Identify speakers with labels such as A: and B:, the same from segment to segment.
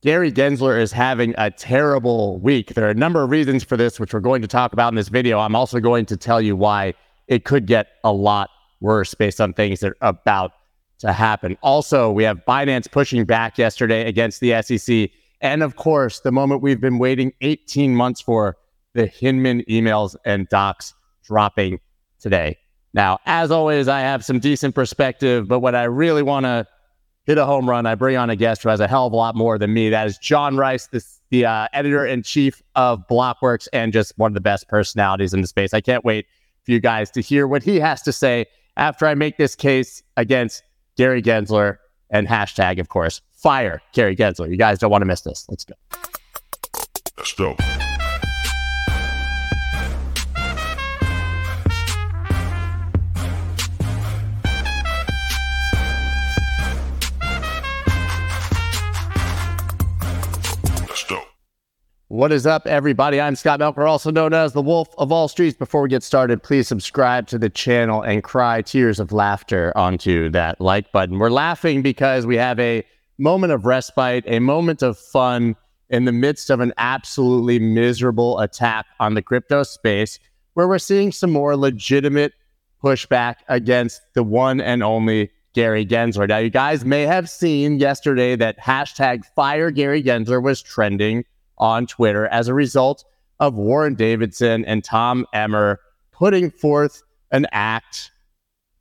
A: Gary Gensler is having a terrible week. There are a number of reasons for this, which we're going to talk about in this video. I'm also going to tell you why it could get a lot worse based on things that are about to happen. Also, we have Binance pushing back yesterday against the SEC. And of course, the moment we've been waiting 18 months for the Hinman emails and docs dropping today. Now, as always, I have some decent perspective, but what I really want to hit a home run, I bring on a guest who has a hell of a lot more than me. That is John Rice, the, uh, editor in chief of Blockworks and just one of the best personalities in the space. I can't wait for you guys to hear what he has to say after I make this case against Gary Gensler and hashtag, of course, fire Gary Gensler. You guys don't want to miss this. Let's go. Let's go. What is up, everybody? I'm Scott Melker, also known as the Wolf of All Streets. Before we get started, please subscribe to the channel and cry tears of laughter onto that like button. We're laughing because we have a moment of respite, a moment of fun in the midst of an absolutely miserable attack on the crypto space, where we're seeing some more legitimate pushback against the one and only Gary Gensler. Now, you guys may have seen yesterday that hashtag fire Gary Gensler was trending on Twitter as a result of Warren Davidson and Tom Emmer putting forth an act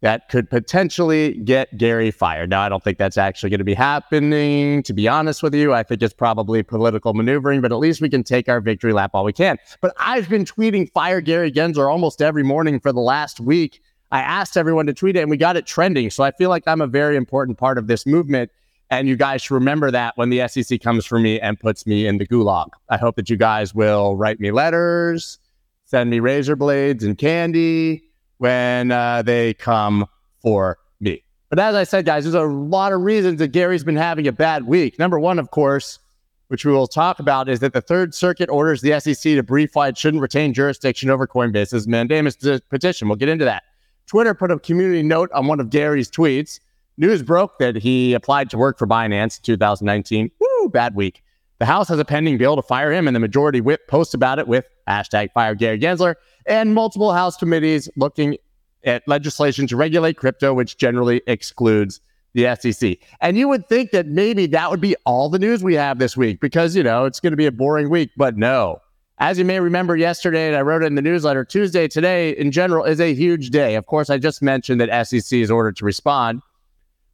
A: that could potentially get Gary fired. Now, I don't think that's actually going to be happening, to be honest with you. I think it's probably political maneuvering, but at least we can take our victory lap while we can. But I've been tweeting fire Gary Gensler almost every morning for the last week. I asked everyone to tweet it and we got it trending. So I feel like I'm a very important part of this movement. And you guys should remember that when the SEC comes for me and puts me in the gulag. I hope that you guys will write me letters, send me razor blades and candy when uh, they come for me. But as I said, guys, there's a lot of reasons that Gary's been having a bad week. Number one, of course, which we will talk about, is that the Third Circuit orders the SEC to brief why it shouldn't retain jurisdiction over Coinbase's mandamus petition. We'll get into that. Twitter put a community note on one of Gary's tweets News broke that he applied to work for Binance in 2019. Woo, bad week. The House has a pending bill to fire him, and the majority whip posts about it with hashtag fire Gary Gensler and multiple House committees looking at legislation to regulate crypto, which generally excludes the SEC. And you would think that maybe that would be all the news we have this week because, you know, it's going to be a boring week, but no. As you may remember yesterday, and I wrote it in the newsletter, Tuesday today in general is a huge day. Of course, I just mentioned that SEC is ordered to respond.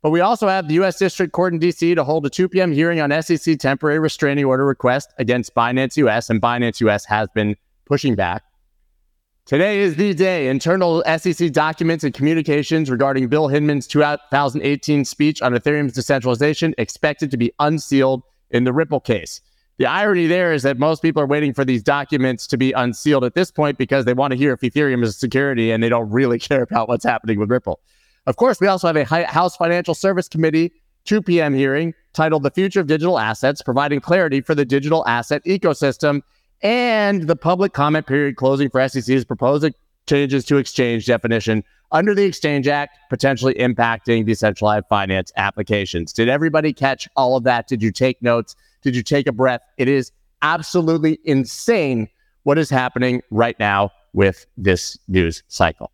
A: But we also have the U.S. District Court in D.C. to hold a 2 p.m. hearing on SEC temporary restraining order request against Binance US, and Binance US has been pushing back. Today is the day. Internal SEC documents and communications regarding Bill Hinman's 2018 speech on Ethereum's decentralization expected to be unsealed in the Ripple case. The irony there is that most people are waiting for these documents to be unsealed at this point because they want to hear if Ethereum is a security and they don't really care about what's happening with Ripple. Of course, we also have a House Financial Service Committee 2 p.m. hearing titled The Future of Digital Assets, providing clarity for the digital asset ecosystem, and the public comment period closing for SEC's proposed changes to exchange definition under the Exchange Act, potentially impacting decentralized finance applications. Did everybody catch all of that? Did you take notes? Did you take a breath? It is absolutely insane what is happening right now with this news cycle.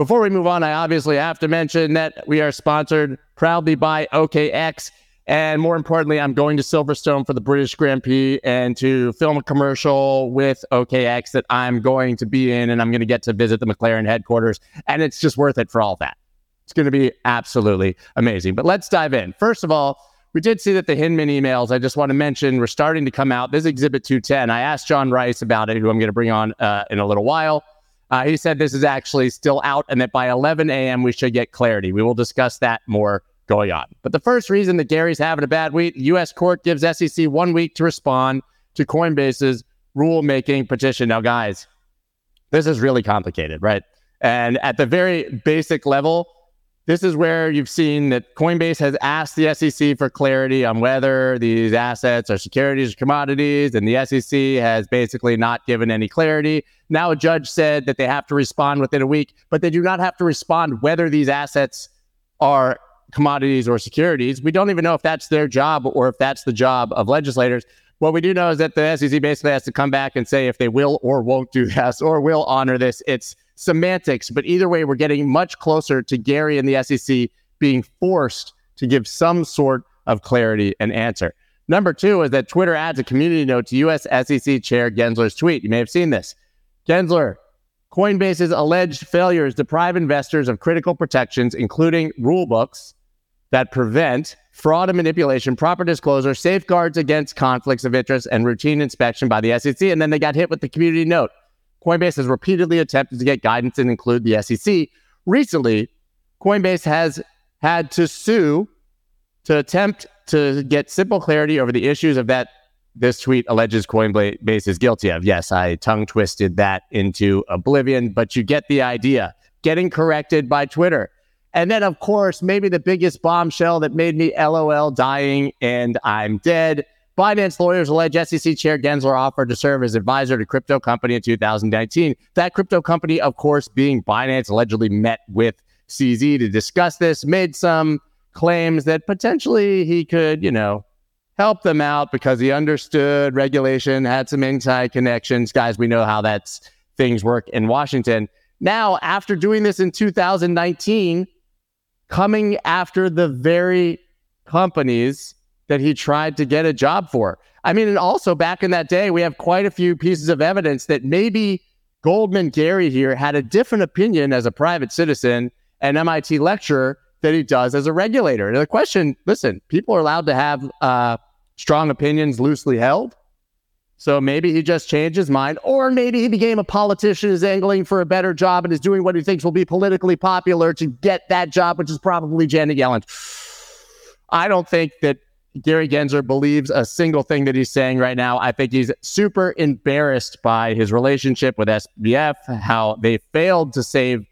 A: Before we move on, I obviously have to mention that we are sponsored proudly by OKX. And more importantly, I'm going to Silverstone for the British Grand Prix and to film a commercial with OKX that I'm going to be in. And I'm going to get to visit the McLaren headquarters. And it's just worth it for all that. It's going to be absolutely amazing. But let's dive in. First of all, we did see that the Hinman emails, I just want to mention, were starting to come out. This is Exhibit 210. I asked John Rice about it, who I'm going to bring on uh, in a little while. Uh, he said this is actually still out and that by 11 a.m. we should get clarity. We will discuss that more going on. But the first reason that Gary's having a bad week, U.S. court gives SEC one week to respond to Coinbase's rulemaking petition. Now, guys, this is really complicated, right? And at the very basic level, this is where you've seen that Coinbase has asked the SEC for clarity on whether these assets are securities or commodities, and the SEC has basically not given any clarity. Now, a judge said that they have to respond within a week, but they do not have to respond whether these assets are commodities or securities. We don't even know if that's their job or if that's the job of legislators. What we do know is that the SEC basically has to come back and say if they will or won't do this or will honor this. It's semantics, but either way, we're getting much closer to Gary and the SEC being forced to give some sort of clarity and answer. Number two is that Twitter adds a community note to U.S. SEC Chair Gensler's tweet. You may have seen this. Gensler, Coinbase's alleged failures deprive investors of critical protections, including rulebooks that prevent fraud and manipulation, proper disclosure, safeguards against conflicts of interest, and routine inspection by the SEC. And then they got hit with the community note. Coinbase has repeatedly attempted to get guidance and include the SEC. Recently, Coinbase has had to sue to attempt to get simple clarity over the issues of that this tweet alleges Coinbase is guilty of. Yes, I tongue twisted that into oblivion, but you get the idea. Getting corrected by Twitter. And then, of course, maybe the biggest bombshell that made me LOL dying and I'm dead. Binance lawyers allege SEC Chair Gensler offered to serve as advisor to crypto company in 2019. That crypto company, of course, being Binance, allegedly met with CZ to discuss this, made some claims that potentially he could, you know, help them out because he understood regulation, had some inside connections. Guys, we know how that's things work in Washington. Now, after doing this in 2019, coming after the very companies that he tried to get a job for. I mean, and also back in that day, we have quite a few pieces of evidence that maybe Goldman Gary here had a different opinion as a private citizen and MIT lecturer that he does as a regulator. And the question listen, people are allowed to have uh, strong opinions loosely held. So maybe he just changed his mind, or maybe he became a politician, is angling for a better job, and is doing what he thinks will be politically popular to get that job, which is probably Janet Yellen. I don't think that Gary Gensler believes a single thing that he's saying right now. I think he's super embarrassed by his relationship with SBF, how they failed to save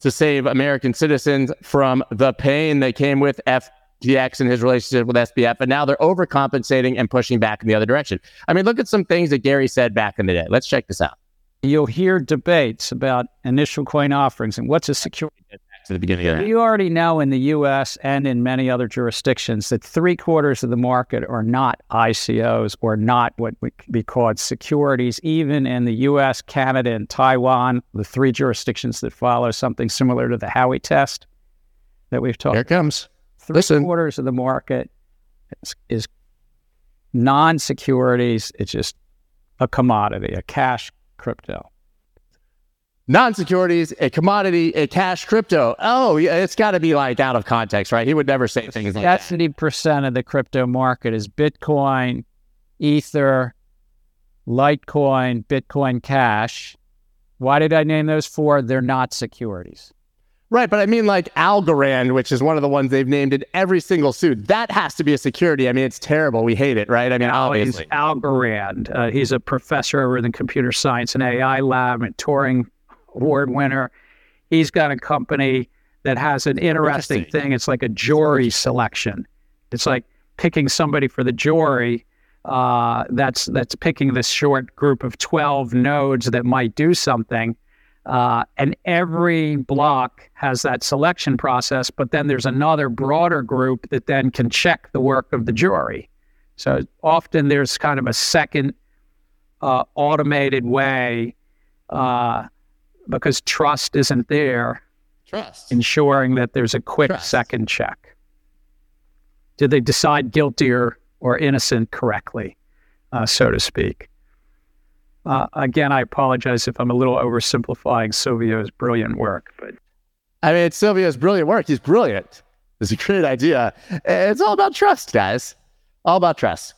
A: to save American citizens from the pain that came with FTX and his relationship with SBF, and now they're overcompensating and pushing back in the other direction. I mean, look at some things that Gary said back in the day. Let's check this out.
B: You'll hear debates about initial coin offerings and what's a security.
A: To the beginning of that.
B: You already know in the U.S. and in many other jurisdictions that three quarters of the market are not ICOs or not what would be called securities. Even in the U.S., Canada, and Taiwan, the three jurisdictions that follow something similar to the Howey test that we've talked.
A: Here comes
B: three Listen. quarters of the market is, is non securities. It's just a commodity, a cash crypto.
A: Non securities, a commodity, a cash crypto. Oh, yeah, it's got to be like out of context, right? He would never say things like that.
B: 70% of the crypto market is Bitcoin, Ether, Litecoin, Bitcoin Cash. Why did I name those four? They're not securities.
A: Right, but I mean like Algorand, which is one of the ones they've named in every single suit. That has to be a security. I mean, it's terrible. We hate it, right? I mean, obviously.
B: Algorand. Uh, he's a professor over in the computer science and AI lab and Turing Award winner. He's got a company that has an interesting, interesting thing. It's like a jury selection. It's like picking somebody for the jury. Uh, that's that's picking this short group of twelve nodes that might do something uh, and every block has that selection process, but then there's another broader group that then can check the work of the jury. So often there's kind of a second uh, automated way uh, because trust isn't there.
A: Trust.
B: Ensuring that there's a quick trust. second check. Did they decide guilty or, or innocent correctly, uh, so to speak? Uh, again, I apologize if I'm a little oversimplifying Silvio's brilliant work, but
A: I mean, it's Silvio's brilliant work. He's brilliant. It's a great idea. It's all about trust, guys. All about trust.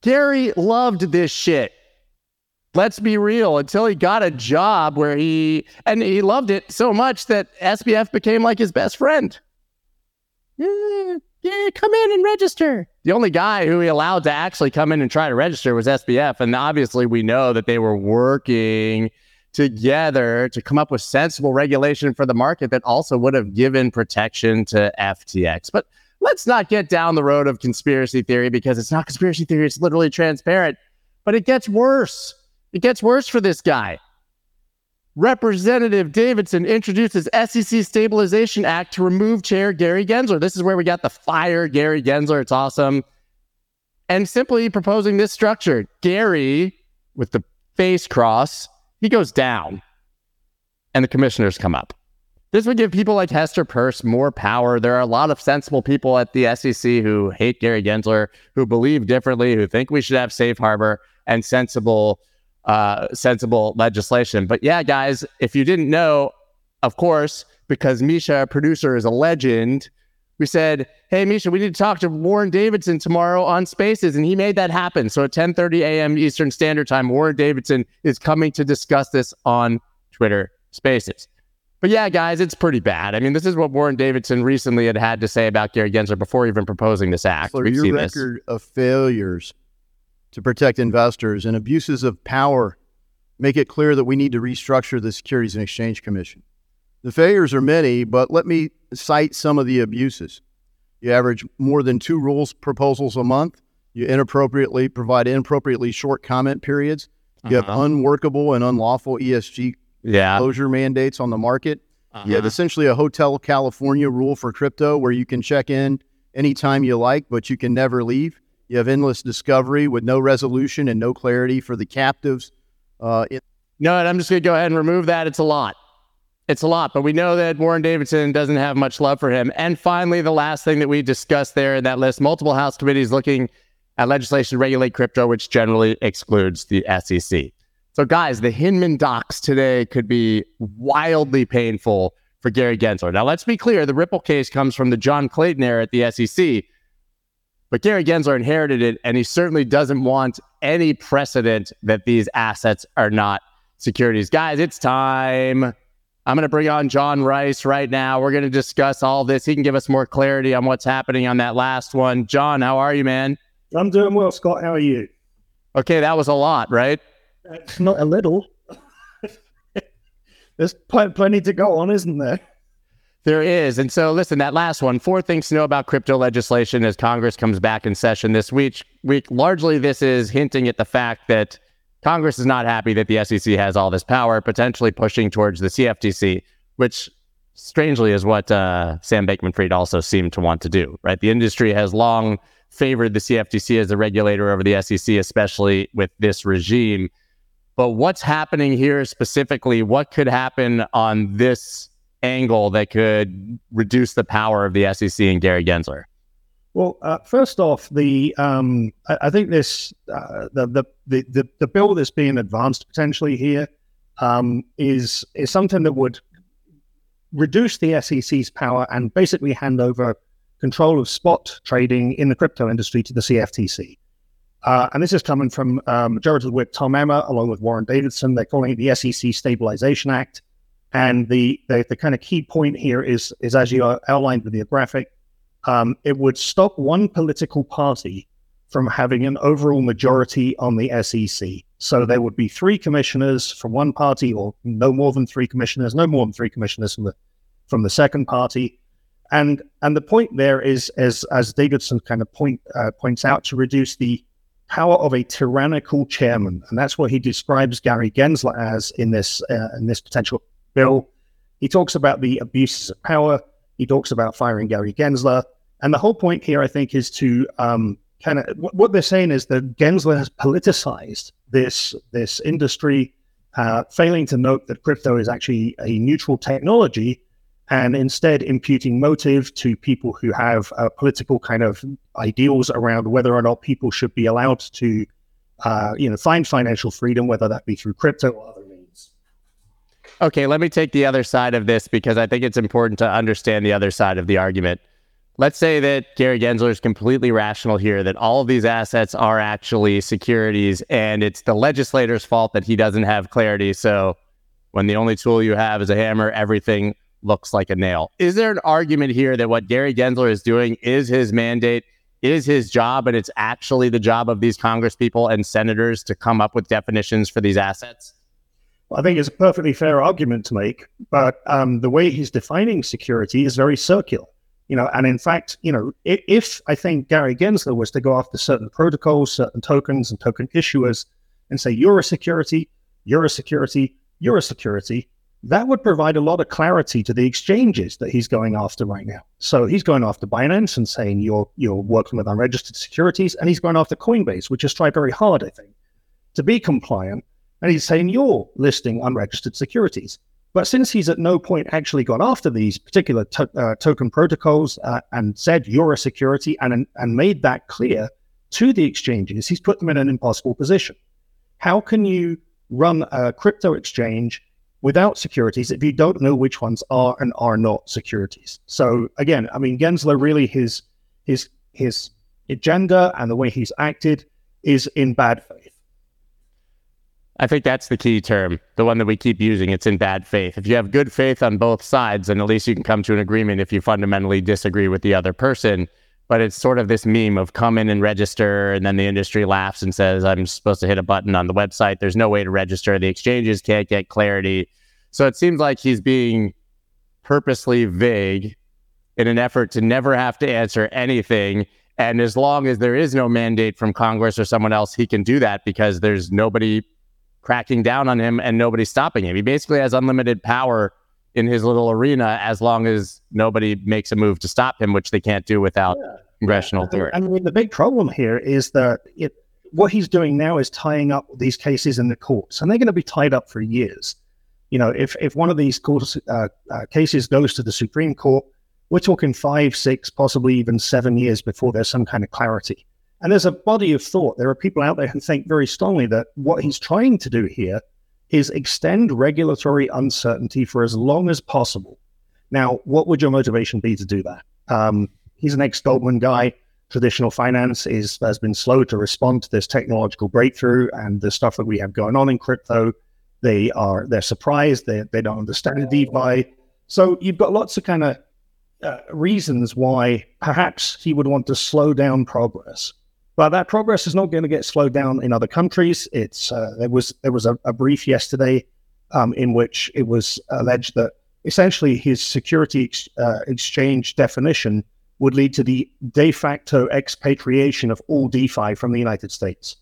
A: Gary loved this shit. Let's be real. Until he got a job where he and he loved it so much that SBF became like his best friend. Yeah, yeah, come in and register. The only guy who he allowed to actually come in and try to register was SBF. And obviously, we know that they were working together to come up with sensible regulation for the market that also would have given protection to FTX. But let's not get down the road of conspiracy theory because it's not conspiracy theory, it's literally transparent. But it gets worse. It gets worse for this guy. Representative Davidson introduces SEC Stabilization Act to remove Chair Gary Gensler. This is where we got the fire Gary Gensler. It's awesome. And simply proposing this structure. Gary, with the face cross, he goes down and the commissioners come up. This would give people like Hester Peirce more power. There are a lot of sensible people at the SEC who hate Gary Gensler, who believe differently, who think we should have safe harbor and sensible, uh, sensible legislation. But yeah, guys, if you didn't know, of course, because Misha, our producer, is a legend, we said, "Hey, Misha, we need to talk to Warren Davidson tomorrow on Spaces," and he made that happen. So at 10:30 a.m. Eastern Standard Time, Warren Davidson is coming to discuss this on Twitter Spaces. But yeah, guys, it's pretty bad. I mean, this is what Warren Davidson recently had had to say about Gary Gensler before even proposing this act.
C: For your record this. of failures to protect investors and abuses of power make it clear that we need to restructure the Securities and Exchange Commission. The failures are many, but let me cite some of the abuses. You average more than two rules proposals a month. You inappropriately provide inappropriately short comment periods. You uh-huh. have unworkable and unlawful ESG yeah. closure mandates on the market. Uh-huh. You have essentially a Hotel California rule for crypto where you can check in anytime you like, but you can never leave. You have endless discovery with no resolution and no clarity for the captives. Uh,
A: it- no, I'm just going to go ahead and remove that. It's a lot. It's a lot, but we know that Warren Davidson doesn't have much love for him. And finally, the last thing that we discussed there in that list multiple House committees looking at legislation to regulate crypto, which generally excludes the SEC. So, guys, the Hinman docs today could be wildly painful for Gary Gensler. Now, let's be clear the Ripple case comes from the John Clayton era at the SEC, but Gary Gensler inherited it, and he certainly doesn't want any precedent that these assets are not securities. Guys, it's time. I'm going to bring on John Rice right now. We're going to discuss all this. He can give us more clarity on what's happening on that last one. John, how are you, man?
D: I'm doing well, Scott. How are you?
A: Okay, that was a lot, right?
D: It's not a little. There's pl- plenty to go on, isn't there?
A: There is. And so, listen, that last one four things to know about crypto legislation as Congress comes back in session this week. week. Largely, this is hinting at the fact that Congress is not happy that the SEC has all this power, potentially pushing towards the CFTC, which strangely is what uh, Sam Bankman Fried also seemed to want to do, right? The industry has long favored the CFTC as the regulator over the SEC, especially with this regime. But what's happening here specifically? What could happen on this angle that could reduce the power of the SEC and Gary Gensler?
D: Well, uh, first off, the um, I, I, think this uh, the, the, the the bill that's being advanced potentially here um, is is something that would reduce the SEC's power and basically hand over control of spot trading in the crypto industry to the CFTC. Uh, and this is coming from um, Majority Whip Tom Emmer, along with Warren Davidson. They're calling it the SEC Stabilization Act. And the, the, the kind of key point here is, is as you outlined with the graphic, um, it would stop one political party from having an overall majority on the SEC. So there would be three commissioners from one party, or no more than three commissioners, no more than three commissioners from the from the second party. And and the point there is, as as Davidson kind of point uh, points out, to reduce the power of a tyrannical chairman, and that's what he describes Gary Gensler as in this uh, in this potential bill. He talks about the abuses of power. He talks about firing Gary Gensler, and the whole point here, I think, is to um, kind of what they're saying is that Gensler has politicized this this industry, uh, failing to note that crypto is actually a neutral technology and instead imputing motive to people who have uh, political kind of ideals around whether or not people should be allowed to, uh, you know, find financial freedom, whether that be through crypto or other.
A: Okay, let me take the other side of this because I think it's important to understand the other side of the argument. Let's say that Gary Gensler is completely rational here, that all of these assets are actually securities, and it's the legislator's fault that he doesn't have clarity. So when the only tool you have is a hammer, everything looks like a nail. Is there an argument here that what Gary Gensler is doing is his mandate, is his job, and it's actually the job of these Congress people and senators to come up with definitions for these assets?
D: I think it's a perfectly fair argument to make, but um, the way he's defining security is very circular. You know, and in fact, you know, if, if I think Gary Gensler was to go after certain protocols, certain tokens, and token issuers, and say you're a security, you're a security, you're a security, that would provide a lot of clarity to the exchanges that he's going after right now. So he's going after Binance and saying you're you're working with unregistered securities, and he's going after Coinbase, which has tried very hard, I think, to be compliant. And he's saying you're listing unregistered securities. But since he's at no point actually gone after these particular to- uh, token protocols uh, and said you're a security and and made that clear to the exchanges, he's put them in an impossible position. How can you run a crypto exchange without securities if you don't know which ones are and are not securities. So again, I mean, Gensler really his his his agenda and the way he's acted is in bad faith.
A: I think that's the key term, the one that we keep using. It's in bad faith. If you have good faith on both sides, then at least you can come to an agreement if you fundamentally disagree with the other person. But it's sort of this meme of come in and register, and then the industry laughs and says, I'm supposed to hit a button on the website. There's no way to register. The exchanges can't get clarity. So it seems like he's being purposely vague in an effort to never have to answer anything. And as long as there is no mandate from Congress or someone else, he can do that because there's nobody cracking down on him and nobody stopping him. He basically has unlimited power in his little arena as long as nobody makes a move to stop him, which they can't do without yeah. congressional authority.
D: I mean, the big problem here is that it, what he's doing now is tying up these cases in the courts, and they're going to be tied up for years. You know, if if one of these courts, uh, uh, cases goes to the Supreme Court, we're talking five, six, possibly even seven years before there's some kind of clarity. And there's a body of thought. There are people out there who think very strongly that what he's trying to do here is extend regulatory uncertainty for as long as possible. Now, what would your motivation be to do that? Um, he's an ex Goldman guy. Traditional finance is has been slow to respond to this technological breakthrough and the stuff that we have going on in crypto. They are they're surprised. They they don't understand DeFi. So you've got lots of kind of uh, reasons why perhaps he would want to slow down progress. But that progress is not going to get slowed down in other countries. It's uh, there was there was a, a brief yesterday um, in which it was alleged that essentially his security ex- uh, exchange definition would lead to the de facto expatriation of all DeFi from the United States.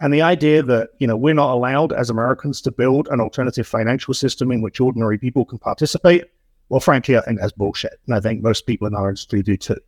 D: And the idea that you know we're not allowed as Americans to build an alternative financial system in which ordinary people can participate, well, frankly, I think that's bullshit, and I think most people in our industry do too.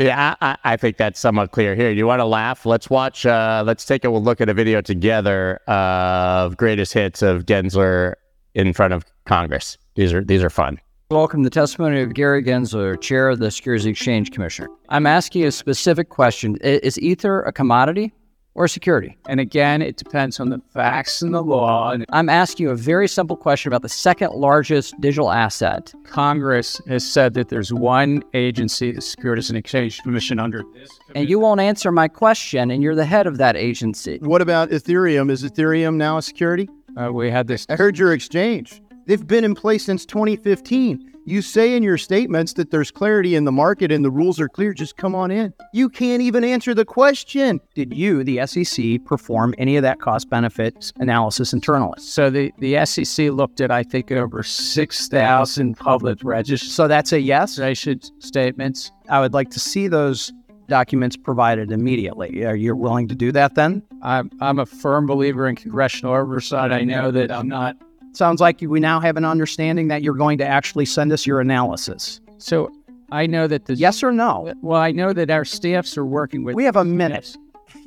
A: Yeah, I, I, think that's somewhat clear here. You want to laugh? Let's watch. Uh, let's take a look at a video together of greatest hits of Gensler in front of Congress. These are these are fun.
E: Welcome to the testimony of Gary Gensler, chair of the Securities Exchange Commission. I'm asking a specific question: Is Ether a commodity? Or security?
B: And again, it depends on the facts and the law.
E: I'm asking you a very simple question about the second largest digital asset.
B: Congress has said that there's one agency, the Securities and Exchange Commission, under this.
E: And you won't answer my question, and you're the head of that agency.
C: What about Ethereum? Is Ethereum now a security?
B: Uh, we had this.
C: I heard your exchange. They've been in place since 2015. You say in your statements that there's clarity in the market and the rules are clear. Just come on in. You can't even answer the question.
E: Did you, the SEC, perform any of that cost benefit analysis internally?
B: So the, the SEC looked at, I think, over 6,000 public registers.
E: So that's a yes?
B: I should statements.
E: I would like to see those documents provided immediately. Are you willing to do that then?
B: I'm, I'm a firm believer in congressional oversight. I know that I'm not
E: Sounds like we now have an understanding that you're going to actually send us your analysis.
B: So I know that the
E: yes or no.
B: Well, I know that our staffs are working with.
E: We have a minute.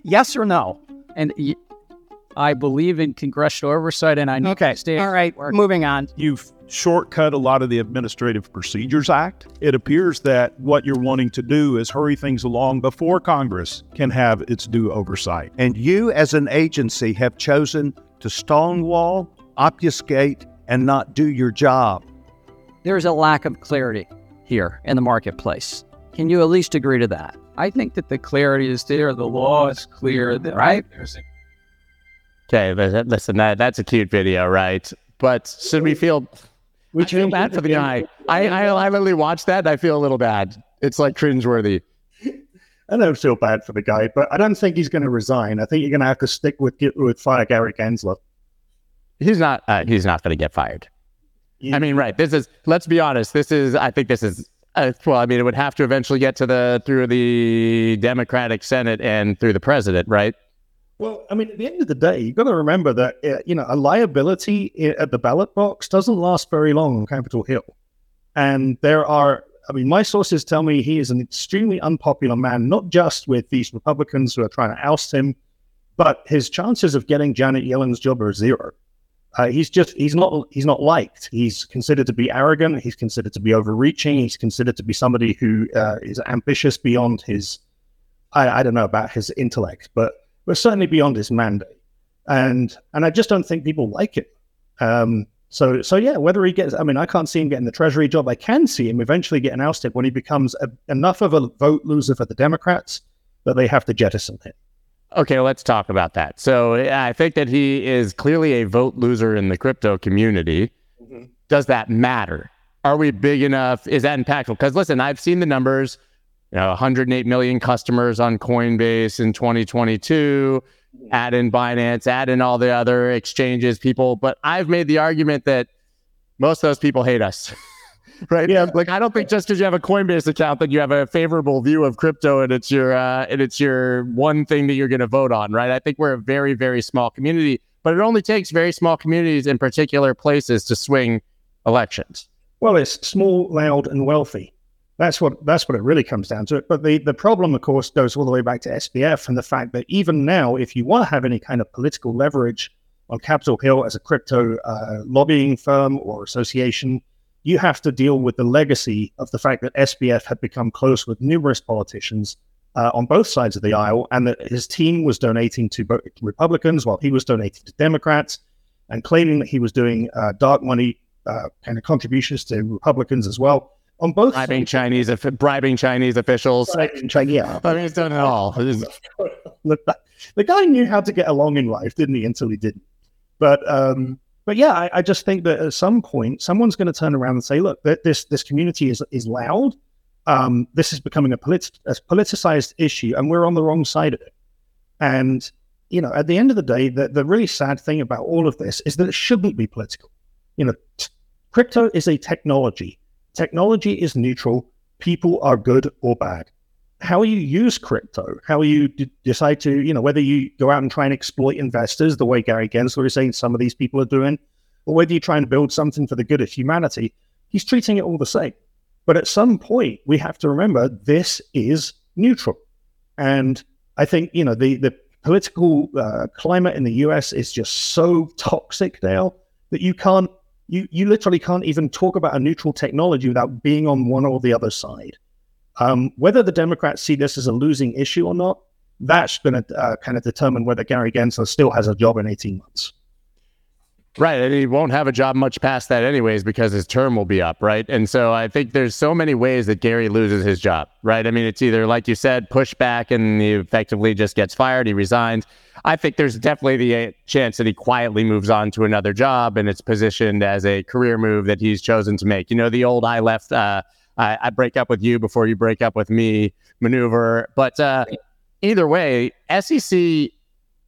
E: Yes or no.
B: And I believe in congressional oversight, and I know.
E: Okay. All right. Work. Moving on.
F: You've shortcut a lot of the Administrative Procedures Act. It appears that what you're wanting to do is hurry things along before Congress can have its due oversight.
G: And you, as an agency, have chosen to stonewall obfuscate, and not do your job.
E: There's a lack of clarity here in the marketplace. Can you at least agree to that?
B: I think that the clarity is there. The law is clear, right?
A: Okay, listen, that that's a cute video, right? But should we feel? We feel bad for the guy. I, I I literally watched that. and I feel a little bad. It's like cringeworthy.
D: I don't feel bad for the guy, but I don't think he's going to resign. I think you're going to have to stick with with fire Gary Gensler
A: he's not uh, he's not going to get fired. Yeah. I mean, right? This is let's be honest. This is I think this is uh, well. I mean, it would have to eventually get to the through the Democratic Senate and through the president, right?
D: Well, I mean, at the end of the day, you've got to remember that uh, you know a liability at the ballot box doesn't last very long on Capitol Hill, and there are. I mean, my sources tell me he is an extremely unpopular man, not just with these Republicans who are trying to oust him, but his chances of getting Janet Yellen's job are zero. Uh, he's just he's not he's not liked. He's considered to be arrogant. He's considered to be overreaching. He's considered to be somebody who uh, is ambitious beyond his I, I don't know about his intellect, but but certainly beyond his mandate. And and I just don't think people like it. Um, so so yeah, whether he gets, I mean, I can't see him getting the Treasury job. I can see him eventually getting ousted when he becomes a, enough of a vote loser for the Democrats that they have to jettison him.
A: Okay, let's talk about that. So I think that he is clearly a vote loser in the crypto community. Mm-hmm. Does that matter? Are we big enough? Is that impactful? Because listen, I've seen the numbers. You know, 108 million customers on Coinbase in 2022. Mm-hmm. Add in Binance, add in all the other exchanges, people. But I've made the argument that most of those people hate us. right?
D: Yeah.
A: Like I don't think just because you have a Coinbase account that you have a favorable view of crypto and it's your uh, and it's your one thing that you're going to vote on, right? I think we're a very very small community, but it only takes very small communities in particular places to swing elections.
D: Well, it's small, loud, and wealthy. That's what that's what it really comes down to. But the, the problem, of course, goes all the way back to SBF and the fact that even now, if you want to have any kind of political leverage on Capitol Hill as a crypto uh, lobbying firm or association, you have to deal with the legacy of the fact that SBF had become close with numerous politicians uh, on both sides of the aisle, and that his team was donating to Republicans while he was donating to Democrats, and claiming that he was doing uh, dark money uh, kind of contributions to Republicans as well. On both
A: Bribing Chinese, bribing Chinese officials.
D: sides, yeah,
A: I mean, it's done it all.
D: Look, the guy knew how to get along in life, didn't he? Until he didn't. But um, but yeah, I, I just think that at some point, someone's going to turn around and say, "Look, th- this this community is is loud. Um, this is becoming a, polit- a politicized issue, and we're on the wrong side of it." And you know, at the end of the day, the the really sad thing about all of this is that it shouldn't be political. You know, t- crypto is a technology. Technology is neutral. People are good or bad how you use crypto, how you d- decide to, you know, whether you go out and try and exploit investors the way Gary Gensler is saying some of these people are doing, or whether you try and build something for the good of humanity, he's treating it all the same. But at some point, we have to remember this is neutral. And I think, you know, the, the political uh, climate in the US is just so toxic now that you can't, you, you literally can't even talk about a neutral technology without being on one or the other side. Um, whether the Democrats see this as a losing issue or not, that's going to uh, kind of determine whether Gary Gensler still has a job in 18 months.
A: Right. And he won't have a job much past that, anyways, because his term will be up. Right. And so I think there's so many ways that Gary loses his job. Right. I mean, it's either, like you said, pushback and he effectively just gets fired, he resigns. I think there's definitely the uh, chance that he quietly moves on to another job and it's positioned as a career move that he's chosen to make. You know, the old I left, uh, I, I break up with you before you break up with me maneuver. But uh, either way, SEC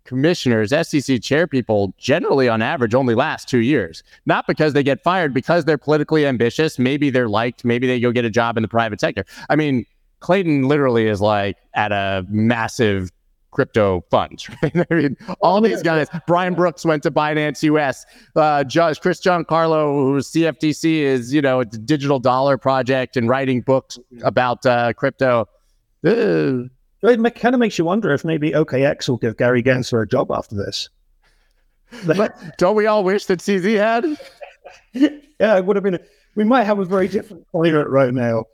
A: commissioners, SEC chair people generally on average only last two years. Not because they get fired, because they're politically ambitious. Maybe they're liked. Maybe they go get a job in the private sector. I mean, Clayton literally is like at a massive crypto funds. Right? I mean, all these guys. Brian Brooks went to Binance US. Uh, Judge Chris Giancarlo, who's CFTC, is you know a digital dollar project and writing books about uh, crypto. Uh,
D: It kind of makes you wonder if maybe OKX will give Gary Gensler a job after this.
A: don't we all wish that CZ had?
D: yeah, it would have been. A, we might have a very different climate right now.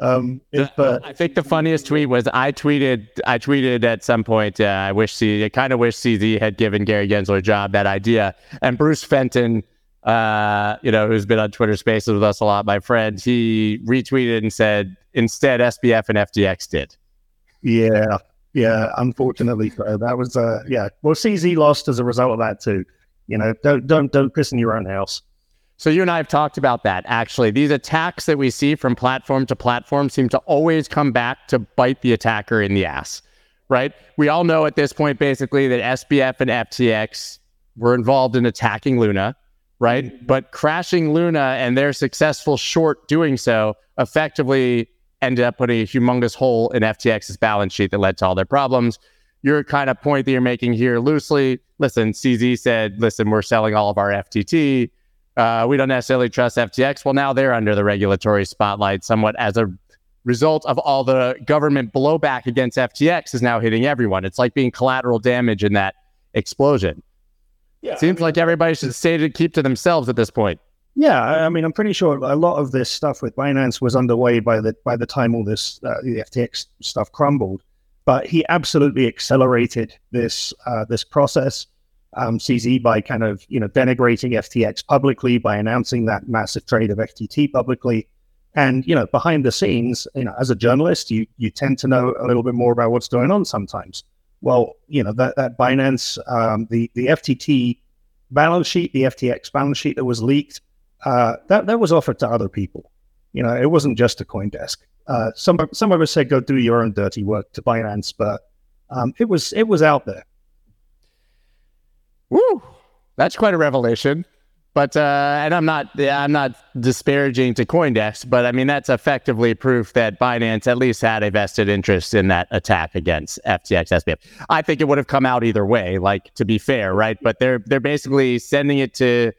D: Um, if, uh,
A: I think the funniest tweet was I tweeted I tweeted at some point uh, I wish C I kind of wish CZ had given Gary Gensler a job that idea and Bruce Fenton uh, you know who's been on Twitter Spaces with us a lot my friend he retweeted and said instead SBF and FTX did
D: yeah, yeah. Unfortunately, so that was uh, yeah. Well, CZ lost as a result of that too. You know, don't don't don't piss in your own house.
A: So you and I have talked about that. Actually, these attacks that we see from platform to platform seem to always come back to bite the attacker in the ass, right? We all know at this point, basically, that SBF and FTX were involved in attacking Luna, right? Mm-hmm. But crashing Luna and their successful short doing so effectively ended up putting a humongous hole in FTX's balance sheet that led to all their problems. your kind of point that you're making here loosely. Listen, CZ said, listen, we're selling all of our FTT. Uh, we don't necessarily trust FTX. Well, now they're under the regulatory spotlight somewhat as a result of all the government blowback against FTX is now hitting everyone. It's like being collateral damage in that explosion. Yeah, Seems I mean, like everybody should stay to keep to themselves at this point.
D: Yeah, I mean, I'm pretty sure a lot of this stuff with Binance was underway by the by the time all this uh, the FTX stuff crumbled. But he absolutely accelerated this uh, this process. Um, CZ by kind of you know denigrating FTX publicly by announcing that massive trade of FTT publicly, and you know behind the scenes, you know as a journalist, you you tend to know a little bit more about what's going on sometimes. Well, you know that that Binance, um, the the FTT balance sheet, the FTX balance sheet that was leaked uh, that that was offered to other people. You know, it wasn't just a CoinDesk. Uh, some some of us said go do your own dirty work to Binance, but um, it was it was out there.
A: Woo! That's quite a revelation. But uh, and I'm not I'm not disparaging to CoinDesk, but I mean that's effectively proof that Binance at least had a vested interest in that attack against FTX SBF. I think it would have come out either way, like to be fair, right? But they're they're basically sending it to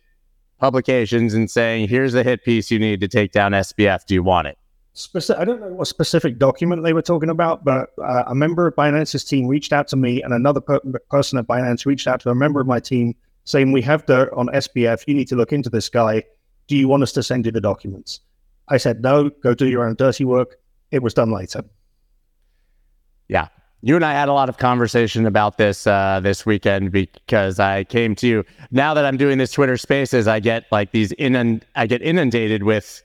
A: publications and saying, here's the hit piece you need to take down SBF. Do you want it?
D: Specific, I don't know what specific document they were talking about, but uh, a member of Binance's team reached out to me, and another per- person at Binance reached out to a member of my team saying, We have dirt on SBF. You need to look into this guy. Do you want us to send you the documents? I said, No, go do your own dirty work. It was done later.
A: Yeah you and I had a lot of conversation about this uh, this weekend because I came to you. Now that I'm doing this Twitter Spaces, I get like these in I get inundated with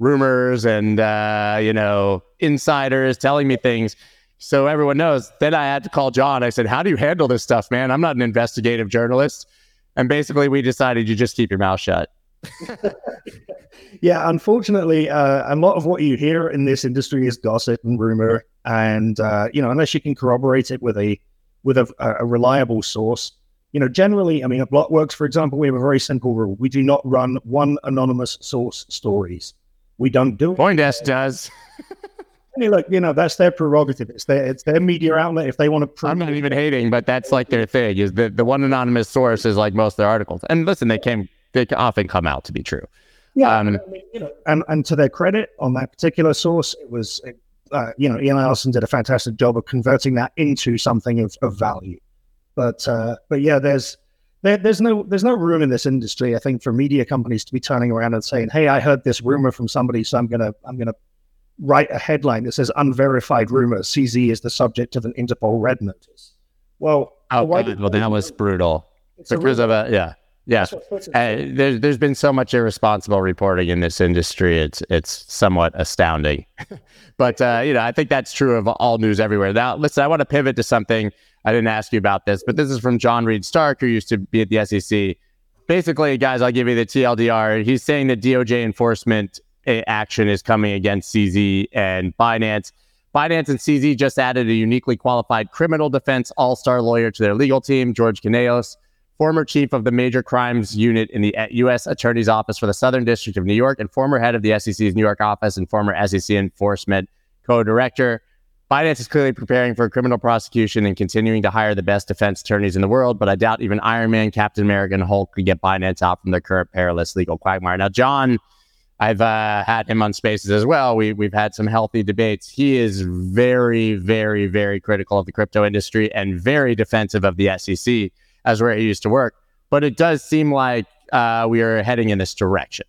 A: rumors and uh, you know insiders telling me things. So everyone knows. Then I had to call John. I said, "How do you handle this stuff, man? I'm not an investigative journalist." And basically, we decided you just keep your mouth shut.
D: yeah, unfortunately, uh, a lot of what you hear in this industry is gossip and rumor, and uh, you know, unless you can corroborate it with a with a, a, reliable source, you know, generally, I mean, at Blockworks, for example, we have a very simple rule: we do not run one anonymous source stories. We don't do
A: it. CoinDesk does.
D: I mean, look, you know, that's their prerogative. It's their it's their media outlet. If they want to,
A: prove I'm not even hating, but that's like their thing. Is the the one anonymous source is like most of their articles. And listen, they came they often come out to be true.
D: Yeah, um, I mean, you know, and and to their credit, on that particular source, it was uh, you know Ian Allison did a fantastic job of converting that into something of, of value. But uh, but yeah, there's there, there's no there's no room in this industry, I think, for media companies to be turning around and saying, "Hey, I heard this rumor from somebody, so I'm gonna I'm gonna write a headline that says unverified rumor. CZ is the subject of an Interpol red notice." Well,
A: oh, well, that was brutal because of a yeah. Yeah, uh, there's there's been so much irresponsible reporting in this industry. It's it's somewhat astounding, but uh, you know I think that's true of all news everywhere. Now, listen, I want to pivot to something I didn't ask you about this, but this is from John Reed Stark, who used to be at the SEC. Basically, guys, I'll give you the TLDR. He's saying that DOJ enforcement eh, action is coming against CZ and Binance. Binance and CZ just added a uniquely qualified criminal defense all-star lawyer to their legal team, George Canellos former chief of the major crimes unit in the U.S. Attorney's Office for the Southern District of New York, and former head of the SEC's New York office and former SEC enforcement co-director. Binance is clearly preparing for a criminal prosecution and continuing to hire the best defense attorneys in the world, but I doubt even Iron Man, Captain America, and Hulk could get Binance out from their current perilous legal quagmire. Now, John, I've uh, had him on Spaces as well. We we've had some healthy debates. He is very, very, very critical of the crypto industry and very defensive of the SEC as where he used to work. But it does seem like uh, we are heading in this direction.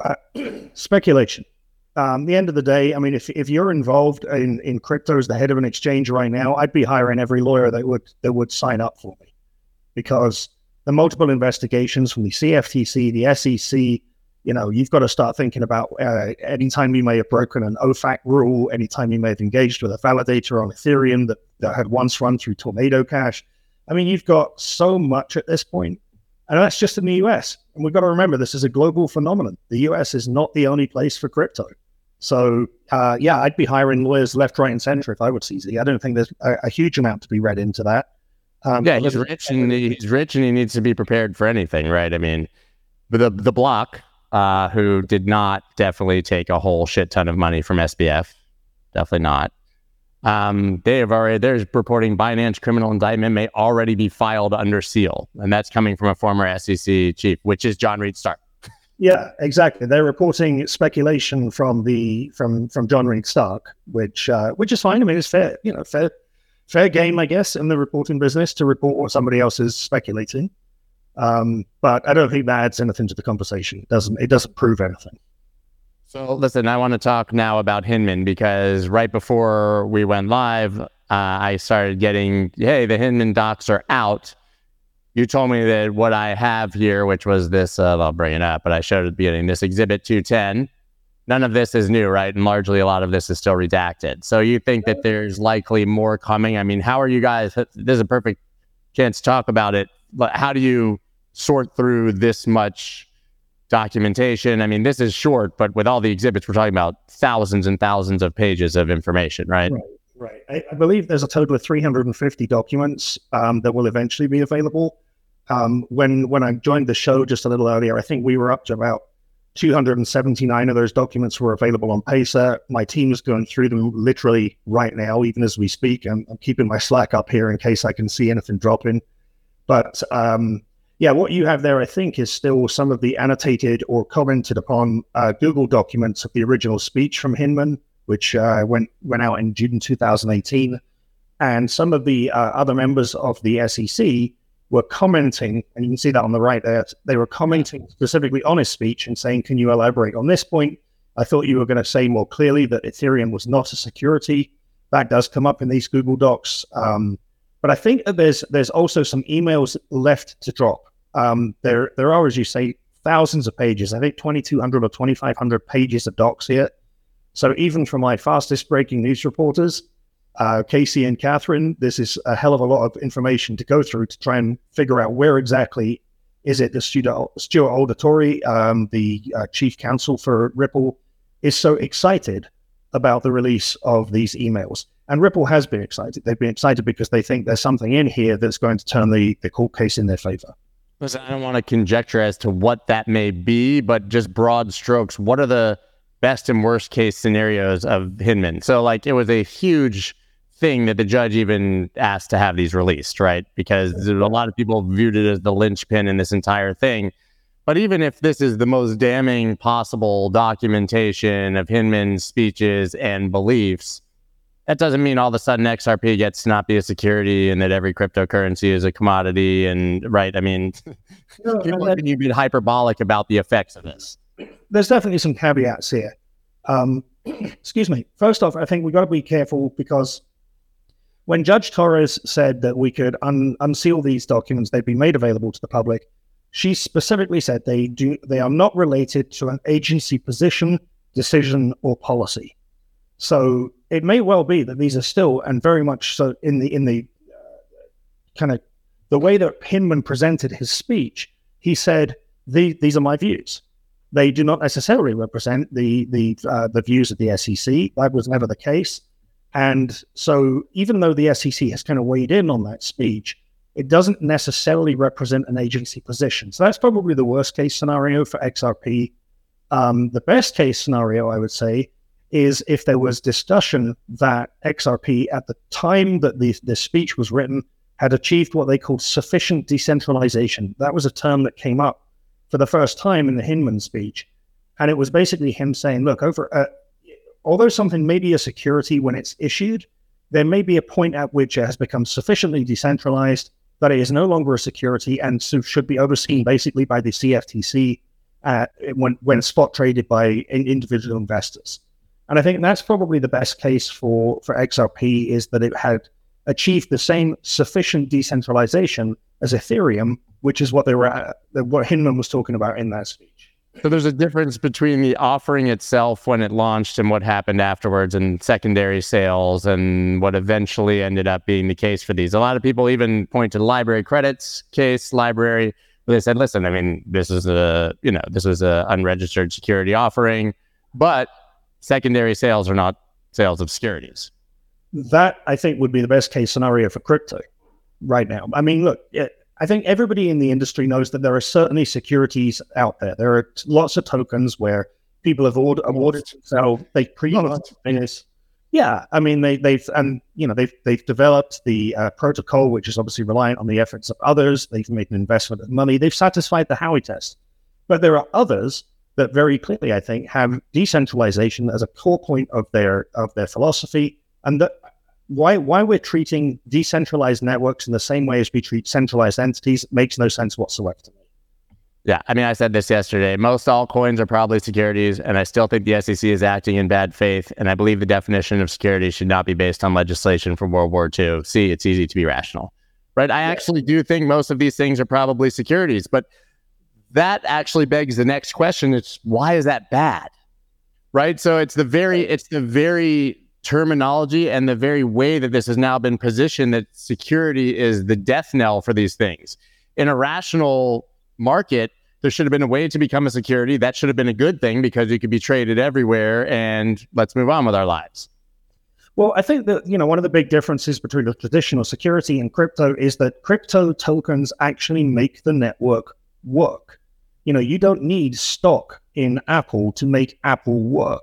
D: Uh, speculation. Um, the end of the day, I mean, if, if you're involved in, in crypto as the head of an exchange right now, I'd be hiring every lawyer that would that would sign up for me, because the multiple investigations from the CFTC, the SEC, you know, you've got to start thinking about uh, anytime you may have broken an OFAC rule, anytime you may have engaged with a validator on Ethereum that, that had once run through Tornado Cash. I mean, you've got so much at this point, and that's just in the US. And we've got to remember this is a global phenomenon. The US is not the only place for crypto. So, uh, yeah, I'd be hiring lawyers left, right, and center if I would CZ. I don't think there's a, a huge amount to be read into that.
A: Um, yeah, he's rich and he's rich and he needs to be prepared for anything, right? I mean, the the block, uh, who did not definitely take a whole shit ton of money from SBF, definitely not. Um, they have already they're reporting Binance criminal indictment may already be filed under seal, and that's coming from a former SEC chief, which is John Reed Stark.
D: Yeah, exactly. They're reporting speculation from the from from John Reed Stark, which uh, which is fine. I mean, it's fair, you know, fair fair game, I guess, in the reporting business to report what somebody else is speculating. Um, but I don't think that adds anything to the conversation. It doesn't it doesn't prove anything.
A: So listen, I want to talk now about Hinman because right before we went live, uh, I started getting, hey, the Hinman docs are out. You told me that what I have here, which was this, uh, I'll bring it up, but I showed at the beginning, this Exhibit 210. None of this is new, right? And largely a lot of this is still redacted. So you think that there's likely more coming? I mean, how are you guys? This is a perfect chance to talk about it. But how do you sort through this much documentation. I mean, this is short, but with all the exhibits, we're talking about thousands and thousands of pages of information, right?
D: Right. Right. I, I believe there's a total of 350 documents um, that will eventually be available. Um, when when I joined the show just a little earlier, I think we were up to about 279 of those documents were available on Pacer. My team is going through them literally right now, even as we speak. I'm, I'm keeping my Slack up here in case I can see anything dropping. But um, yeah, what you have there, I think, is still some of the annotated or commented upon uh, Google documents of the original speech from Hinman, which uh, went went out in June 2018, and some of the uh, other members of the SEC were commenting, and you can see that on the right there. They were commenting specifically on his speech and saying, "Can you elaborate on this point?" I thought you were going to say more clearly that Ethereum was not a security. That does come up in these Google Docs. Um, but I think that there's there's also some emails left to drop. Um, there there are, as you say, thousands of pages. I think 2,200 or 2,500 pages of docs here. So even for my fastest breaking news reporters, uh, Casey and Catherine, this is a hell of a lot of information to go through to try and figure out where exactly is it that Stuart, Stuart um, the uh, chief counsel for Ripple, is so excited about the release of these emails. And Ripple has been excited. They've been excited because they think there's something in here that's going to turn the, the court case in their favor.
A: Listen, I don't want to conjecture as to what that may be, but just broad strokes, what are the best and worst case scenarios of Hinman? So, like, it was a huge thing that the judge even asked to have these released, right? Because a lot of people viewed it as the linchpin in this entire thing. But even if this is the most damning possible documentation of Hinman's speeches and beliefs, that doesn't mean all of a sudden XRP gets to not be a security and that every cryptocurrency is a commodity. And right, I mean, no, people can be hyperbolic about the effects of this?
D: There's definitely some caveats here. Um, excuse me. First off, I think we've got to be careful because when Judge Torres said that we could un- unseal these documents, they'd be made available to the public. She specifically said they do they are not related to an agency position, decision, or policy. So it may well be that these are still and very much so in the in the uh, kind of the way that Hinman presented his speech. He said, the, "These are my views. They do not necessarily represent the the uh, the views of the SEC. That was never the case." And so, even though the SEC has kind of weighed in on that speech, it doesn't necessarily represent an agency position. So that's probably the worst case scenario for XRP. Um, the best case scenario, I would say, is if there was discussion that XRP at the time that the, the speech was written had achieved what they called sufficient decentralization. That was a term that came up for the first time in the Hinman speech. And it was basically him saying, look, over uh, although something may be a security when it's issued, there may be a point at which it has become sufficiently decentralized that it is no longer a security and so should be overseen basically by the CFTC uh, when, when spot traded by individual investors. And I think that's probably the best case for, for XRP is that it had achieved the same sufficient decentralization as Ethereum, which is what they were at, what Hinman was talking about in that speech.
A: So there's a difference between the offering itself when it launched and what happened afterwards and secondary sales and what eventually ended up being the case for these. A lot of people even point to the LBRY credits case, library. They said, listen, I mean, this is a, you know, this was a unregistered security offering, but secondary sales are not sales of securities.
D: That I think would be the best case scenario for crypto right now. I mean, look, it, I think everybody in the industry knows that there are certainly securities out there. There are lots of tokens where people have awarded, awarded themselves. They pre Yeah, I mean they, they've and you know they've they've developed the uh, protocol, which is obviously reliant on the efforts of others. They've made an investment of money. They've satisfied the Howey test, but there are others that very clearly, I think, have decentralization as a core point of their of their philosophy, and that why why we're treating decentralized networks in the same way as we treat centralized entities makes no sense whatsoever to me.
A: Yeah, I mean, I said this yesterday. Most altcoins are probably securities, and I still think the SEC is acting in bad faith. And I believe the definition of security should not be based on legislation from World War II. See, it's easy to be rational, right? I actually do think most of these things are probably securities, but that actually begs the next question: It's why is that bad, right? So it's the very, it's the very terminology and the very way that this has now been positioned that security is the death knell for these things. In a rational market, there should have been a way to become a security. That should have been a good thing because it could be traded everywhere and let's move on with our lives.
D: Well, I think that you know one of the big differences between the traditional security and crypto is that crypto tokens actually make the network work. You know, you don't need stock in Apple to make Apple work.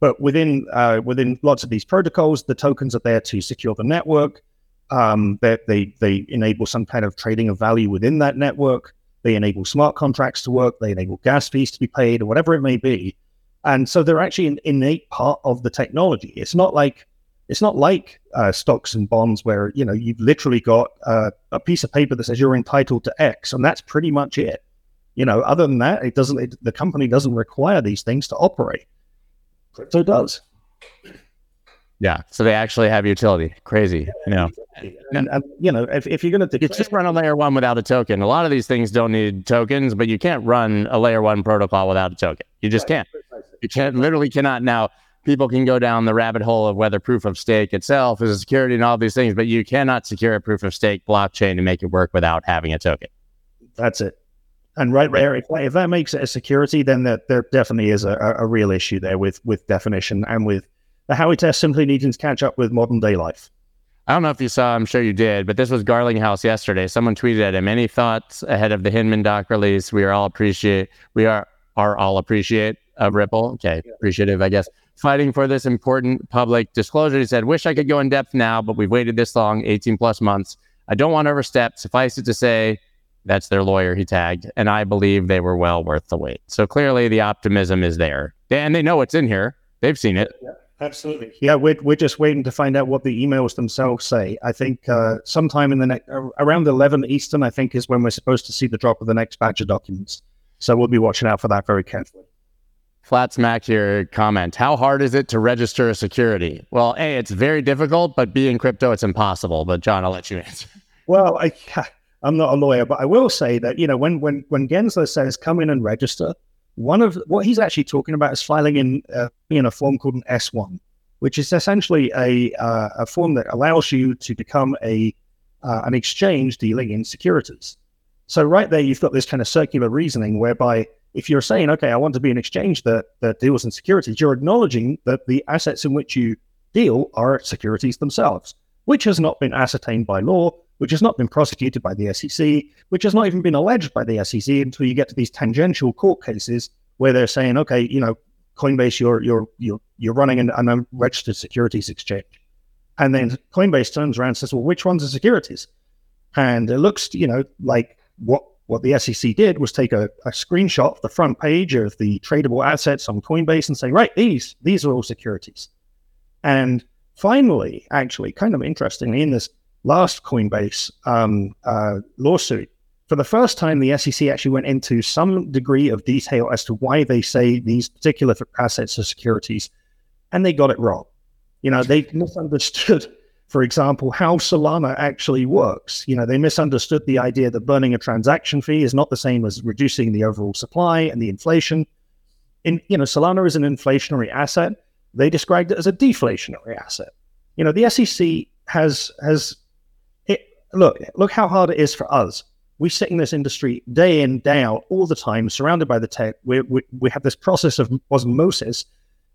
D: But within uh, within lots of these protocols, the tokens are there to secure the network. Um, they, they they enable some kind of trading of value within that network. They enable smart contracts to work. They enable gas fees to be paid, or whatever it may be. And so they're actually an innate part of the technology. It's not like it's not like uh, stocks and bonds where you know you've literally got uh, a piece of paper that says you're entitled to X, and that's pretty much it. You know, other than that, it doesn't. It, the company doesn't require these things to operate. Crypto does.
A: Yeah. So they actually have utility. Crazy. You know.
D: And, and you know, if, if you're going to
A: you just run a layer one without a token. A lot of these things don't need tokens, but you can't run a layer one protocol without a token. You just can't. You can't literally cannot now. People can go down the rabbit hole of whether proof of stake itself is a security and all these things, but you cannot secure a proof of stake blockchain to make it work without having a token.
D: That's it. And right there, if, if that makes it a security, then there, there definitely is a, a real issue there with with definition and with the Howey test simply needing to catch up with modern day life.
A: I don't know if you saw, I'm sure you did, but this was Garlinghouse yesterday. Someone tweeted at him, any thoughts ahead of the Hinman doc release? We are all appreciate, we are, are all appreciate of Ripple. Okay, appreciative, I guess. Fighting for this important public disclosure. He said, wish I could go in depth now, but we've waited this long, 18 plus months. I don't want to overstep. Suffice it to say, that's their lawyer he tagged. And I believe they were well worth the wait. So clearly the optimism is there. And they know what's in here. They've seen it.
D: Yeah, absolutely. Yeah, we're, we're just waiting to find out what the emails themselves say. I think uh, sometime in the next, around 11 Eastern, I think is when we're supposed to see the drop of the next batch of documents. So we'll be watching out for that very carefully.
A: Flat smack here comment. How hard is it to register a security? Well, A, it's very difficult, but B, in crypto, it's impossible. But John, I'll let you answer.
D: Well, I, I'm not a lawyer, but I will say that you know when when when Gensler says come in and register, one of what he's actually talking about is filing in uh, in a form called an S1, which is essentially a uh, a form that allows you to become a uh, an exchange dealing in securities. So right there, you've got this kind of circular reasoning whereby if you're saying, okay, I want to be an exchange that that deals in securities, you're acknowledging that the assets in which you deal are securities themselves, which has not been ascertained by law which has not been prosecuted by the SEC, which has not even been alleged by the SEC until you get to these tangential court cases where they're saying, okay, you know, Coinbase, you're you're you're you're running an, unregistered securities exchange, and then Coinbase turns around and says, well, which ones are securities? And it looks, you know, like what what the SEC did was take a, a screenshot of the front page of the tradable assets on Coinbase and say, right, these these are all securities. And finally, actually, kind of interestingly, in this last Coinbase um, uh, lawsuit, for the first time, the SEC actually went into some degree of detail as to why they say these particular assets are securities, and they got it wrong. You know, they misunderstood, for example, how Solana actually works. You know, they misunderstood the idea that burning a transaction fee is not the same as reducing the overall supply and the inflation. In you know, Solana is an inflationary asset. They described it as a deflationary asset. You know, the SEC has has look, look how hard it is for us. We sit in this industry day in, day out, all the time, surrounded by the tech. We, we, we have this process of osmosis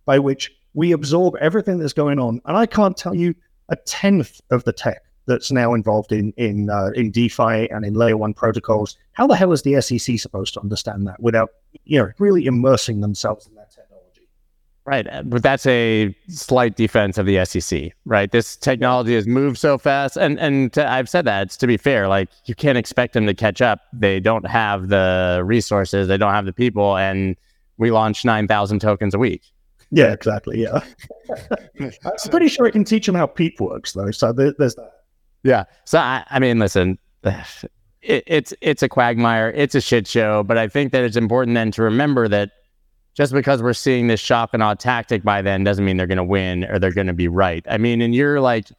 D: by which we absorb everything that's going on. And I can't tell you a tenth of the tech that's now involved in in uh, in DeFi and in layer one protocols. How the hell is the SEC supposed to understand that without you know really immersing themselves in that?
A: Right. But that's a slight defense of the SEC, right? This technology has moved so fast. And, and to, I've said that, it's to be fair, like you can't expect them to catch up. They don't have the resources, they don't have the people. And we launch 9,000 tokens a week.
D: Yeah, exactly. Yeah. I'm pretty sure I can teach them how PEEP works, though. So there, there's that.
A: Yeah. So, I, I mean, listen, it, it's, it's a quagmire, it's a shit show. But I think that it's important then to remember that just because we're seeing this shock and awe tactic by then doesn't mean they're going to win or they're going to be right. I mean, in your like,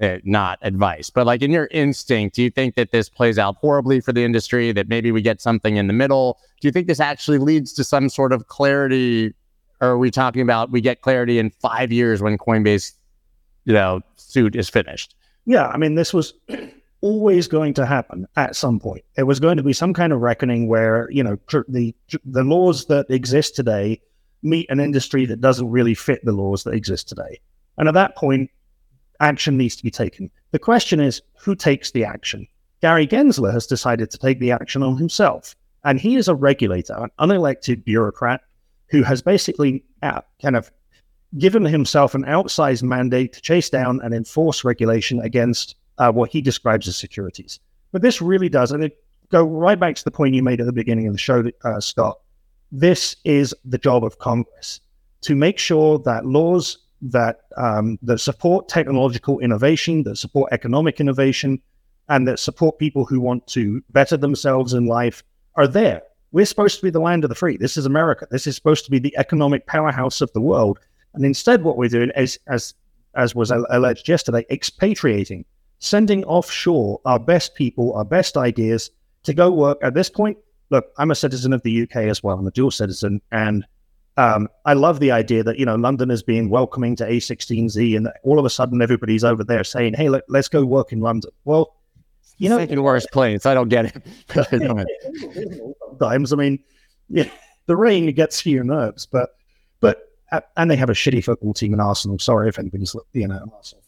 A: eh, not advice, but like in your instinct, do you think that this plays out horribly for the industry? That maybe we get something in the middle? Do you think this actually leads to some sort of clarity? Or are we talking about we get clarity in five years when Coinbase, you know, suit is finished?
D: Yeah, I mean, this was always going to happen at some point. It was going to be some kind of reckoning where you know tr- the tr- the laws that exist today meet an industry that doesn't really fit the laws that exist today, and at that point, action needs to be taken. The question is, who takes the action? Gary Gensler has decided to take the action on himself, and he is a regulator, an unelected bureaucrat who has basically uh, kind of given himself an outsized mandate to chase down and enforce regulation against uh, what he describes as securities. But this really does, and it go right back to the point you made at the beginning of the show, uh, Scott. This is the job of Congress to make sure that laws that um, that support technological innovation, that support economic innovation, and that support people who want to better themselves in life are there. We're supposed to be the land of the free. This is America. This is supposed to be the economic powerhouse of the world. And instead, what we're doing is, as as was alleged yesterday, expatriating sending offshore our best people, our best ideas to go work. At this point, look, I'm a citizen of the UK as well. I'm a dual citizen, and um, I love the idea that you know London is being welcoming to A16Z, and all of a sudden everybody's over there saying, "Hey, look, let, us go work in London." Well, you know,
A: second worst place. I don't get it.
D: Sometimes, I mean, yeah, the rain gets to your nerves, but but uh, and they have a shitty football team in Arsenal. Sorry if anybody's you know Arsenal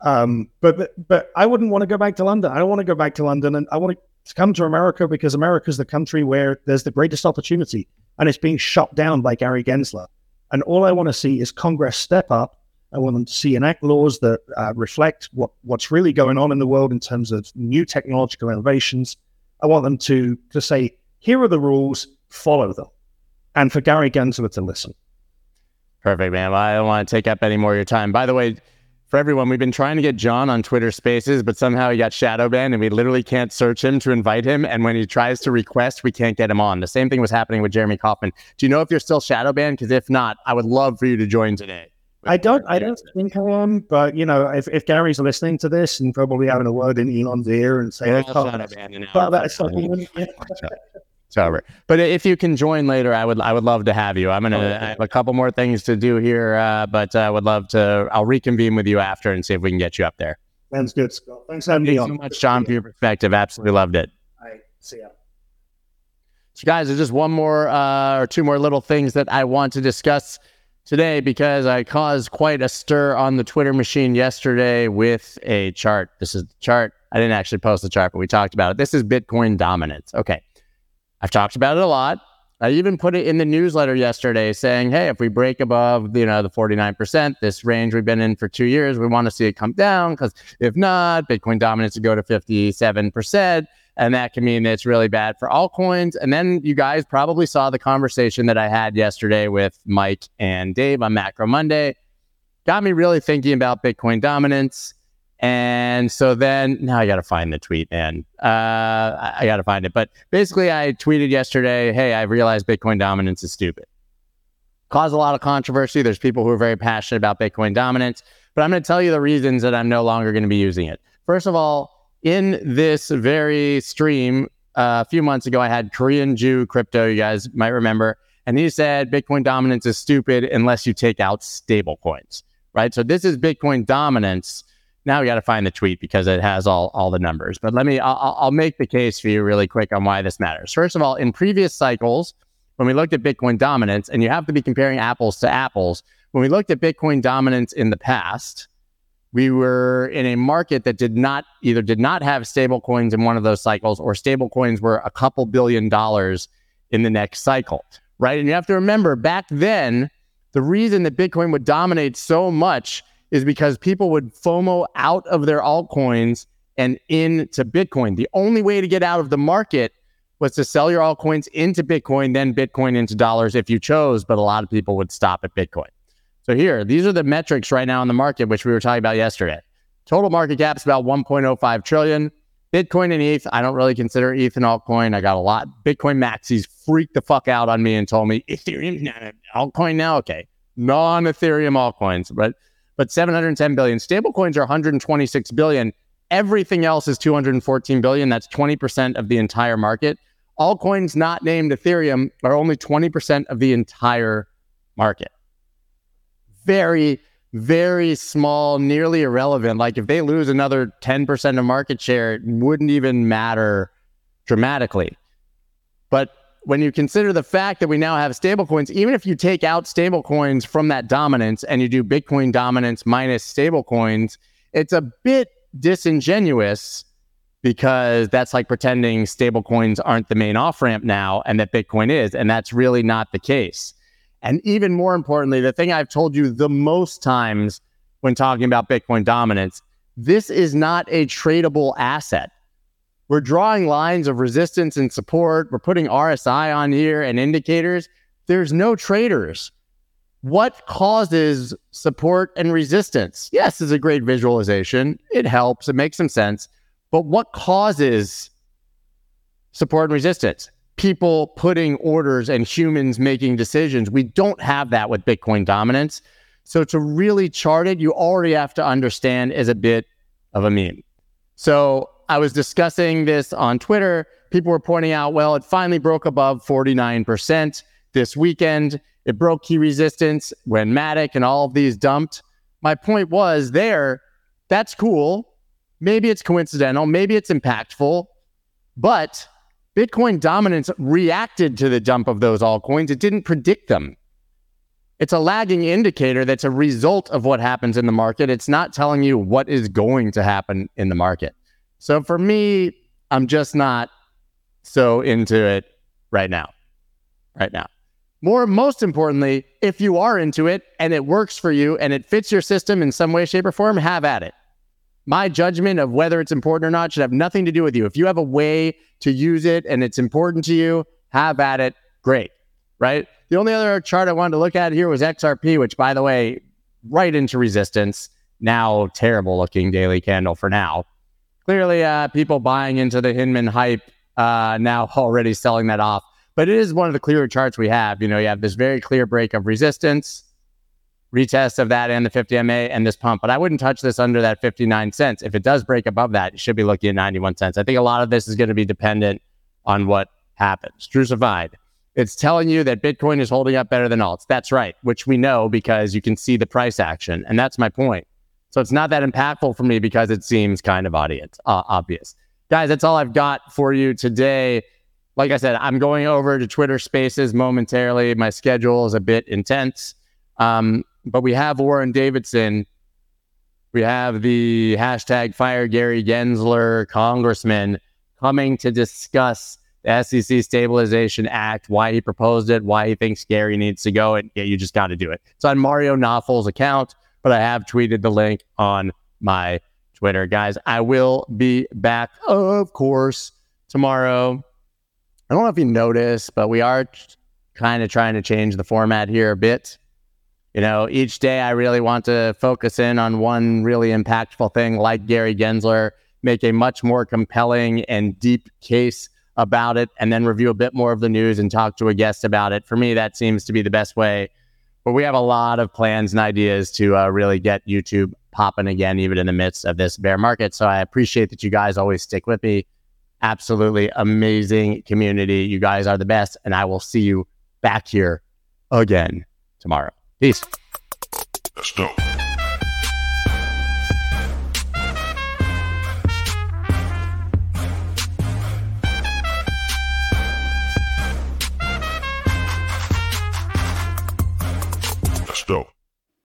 D: um, but, but I wouldn't want to go back to London. I don't want to go back to London, and I want to come to America because America is the country where there's the greatest opportunity, and it's being shot down by Gary Gensler. And all I want to see is Congress step up. I want them to see enact laws that uh, reflect what, what's really going on in the world in terms of new technological innovations. I want them to to say, here are the rules, follow them, and for Gary Gensler to listen.
A: Perfect, man. I don't want to take up any more of your time. By the way, for everyone, we've been trying to get John on Twitter Spaces, but somehow he got shadow banned, and we literally can't search him to invite him. And when he tries to request, we can't get him on. The same thing was happening with Jeremy Kaufman. Do you know if you're still shadow banned? Because if not, I would love for you to join today.
D: I don't. I don't think I am, but you know, if, if Gary's listening to this and probably having a word in Elon's ear and saying, oh, "But that's something."
A: Over. But if you can join later, I would I would love to have you. I'm gonna oh, I have a couple more things to do here, uh, but I would love to. I'll reconvene with you after and see if we can get you up there.
D: Sounds good, Scott. Thanks for having me
A: on. so much, John, for your perspective. Absolutely loved it.
D: All right, see ya.
A: So, guys, there's just one more uh, or two more little things that I want to discuss today because I caused quite a stir on the Twitter machine yesterday with a chart. This is the chart. I didn't actually post the chart, but we talked about it. This is Bitcoin dominance. Okay. I've talked about it a lot. I even put it in the newsletter yesterday saying, hey, if we break above, you know, the 49%, this range we've been in for two years, we want to see it come down because if not, Bitcoin dominance would go to 57%. And that can mean it's really bad for altcoins. And then you guys probably saw the conversation that I had yesterday with Mike and Dave on Macro Monday. Got me really thinking about Bitcoin dominance. And so then now I got to find the tweet, man. Uh, I, got to find it. But basically, I tweeted yesterday, hey, I realized Bitcoin dominance is stupid. Caused a lot of controversy. There's people who are very passionate about Bitcoin dominance, but I'm going to tell you the reasons that I'm no longer going to be using it. First of all, in this very stream uh, a few months ago, I had Korean Jew crypto, you guys might remember, and he said Bitcoin dominance is stupid unless you take out stable coins, right? So this is Bitcoin dominance now we got to find the tweet because it has all, all the numbers. But let me, I'll, I'll make the case for you really quick on why this matters. First of all, in previous cycles, when we looked at Bitcoin dominance, and you have to be comparing apples to apples, when we looked at Bitcoin dominance in the past, we were in a market that did not either did not have stable coins in one of those cycles or stable coins were a couple billion dollars in the next cycle, right? And you have to remember back then, The reason that Bitcoin would dominate so much is because people would FOMO out of their altcoins and into Bitcoin. The only way to get out of the market was to sell your altcoins into Bitcoin, then Bitcoin into dollars if you chose, but a lot of people would stop at Bitcoin. So here, these are the metrics right now in the market, which we were talking about yesterday. Total market cap is about 1.05 trillion. Bitcoin and ETH, I don't really consider ETH an altcoin. I got a lot. Bitcoin maxis freaked the fuck out on me and told me Ethereum altcoin now. Okay, non-Ethereum altcoins, but but 710 billion. Stablecoins are 126 billion. Everything else is 214 billion. That's 20% of the entire market. All coins not named Ethereum are only 20% of the entire market. Very, very small, nearly irrelevant. Like if they lose another 10% of market share, it wouldn't even matter dramatically. But when you consider the fact that we now have stablecoins, even if you take out stablecoins from that dominance and you do Bitcoin dominance minus stablecoins, it's a bit disingenuous because that's like pretending stablecoins aren't the main off ramp now and that Bitcoin is. And that's really not the case. And even more importantly, the thing I've told you the most times when talking about Bitcoin dominance, this is not a tradable asset. We're drawing lines of resistance and support. We're putting RSI on here and indicators. There's no traders. What causes support and resistance? Yes, is a great visualization. It helps, it makes some sense. But what causes support and resistance? People putting orders and humans making decisions. We don't have that with Bitcoin dominance. So to really chart it, you already have to understand is a bit of a meme. So I was discussing this on Twitter. People were pointing out, well, it finally broke above 49% this weekend. It broke key resistance when Matic and all of these dumped. My point was there, that's cool. Maybe it's coincidental, maybe it's impactful, but Bitcoin dominance reacted to the dump of those altcoins. It didn't predict them. It's a lagging indicator that's a result of what happens in the market. It's not telling you what is going to happen in the market. So for me, I'm just not so into it right now. Right now. More, most importantly, if you are into it and it works for you and it fits your system in some way, shape, or form, have at it. My judgment of whether it's important or not should have nothing to do with you. If you have a way to use it and it's important to you, have at it. Great. Right. The only other chart I wanted to look at here was XRP, which, by the way, right into resistance. Now, terrible looking daily candle for now. Clearly, uh, people buying into the Hinman hype uh, now already selling that off. But it is one of the clearer charts we have. You know, you have this very clear break of resistance, retest of that and the 50 MA and this pump. But I wouldn't touch this under that 59 cents. If it does break above that, you should be looking at 91 cents. I think a lot of this is going to be dependent on what happens. Drusified. It's telling you that Bitcoin is holding up better than alts. That's right, which we know because you can see the price action. And that's my point. So it's not that impactful for me because it seems kind of audience, uh, obvious. Guys, that's all I've got for you today like I said, I'm going over to Twitter Spaces momentarily. My schedule is a bit intense, um, but we have Warren Davidson. We have the hashtag Fire Gary Gensler Congressman coming to discuss the SEC Stabilization Act, why he proposed it, why he thinks Gary needs to go, and yeah, you just got to do it. It's on Mario Nawfal's account, but I have tweeted the link on my Twitter, guys. I will be back, of course, tomorrow I don't know if you noticed, but we are kind of trying to change the format here a bit. You know, each day I really want to focus in on one really impactful thing, like Gary Gensler, make a much more compelling and deep case about it, and then review a bit more of the news and talk to a guest about it. For me, that seems to be the best way. But we have a lot of plans and ideas to uh, really get YouTube popping again, even in the midst of this bear market. So I appreciate that you guys always stick with me absolutely amazing community. You guys are the best. And I will see you back here again tomorrow. Peace. Let's go. Go.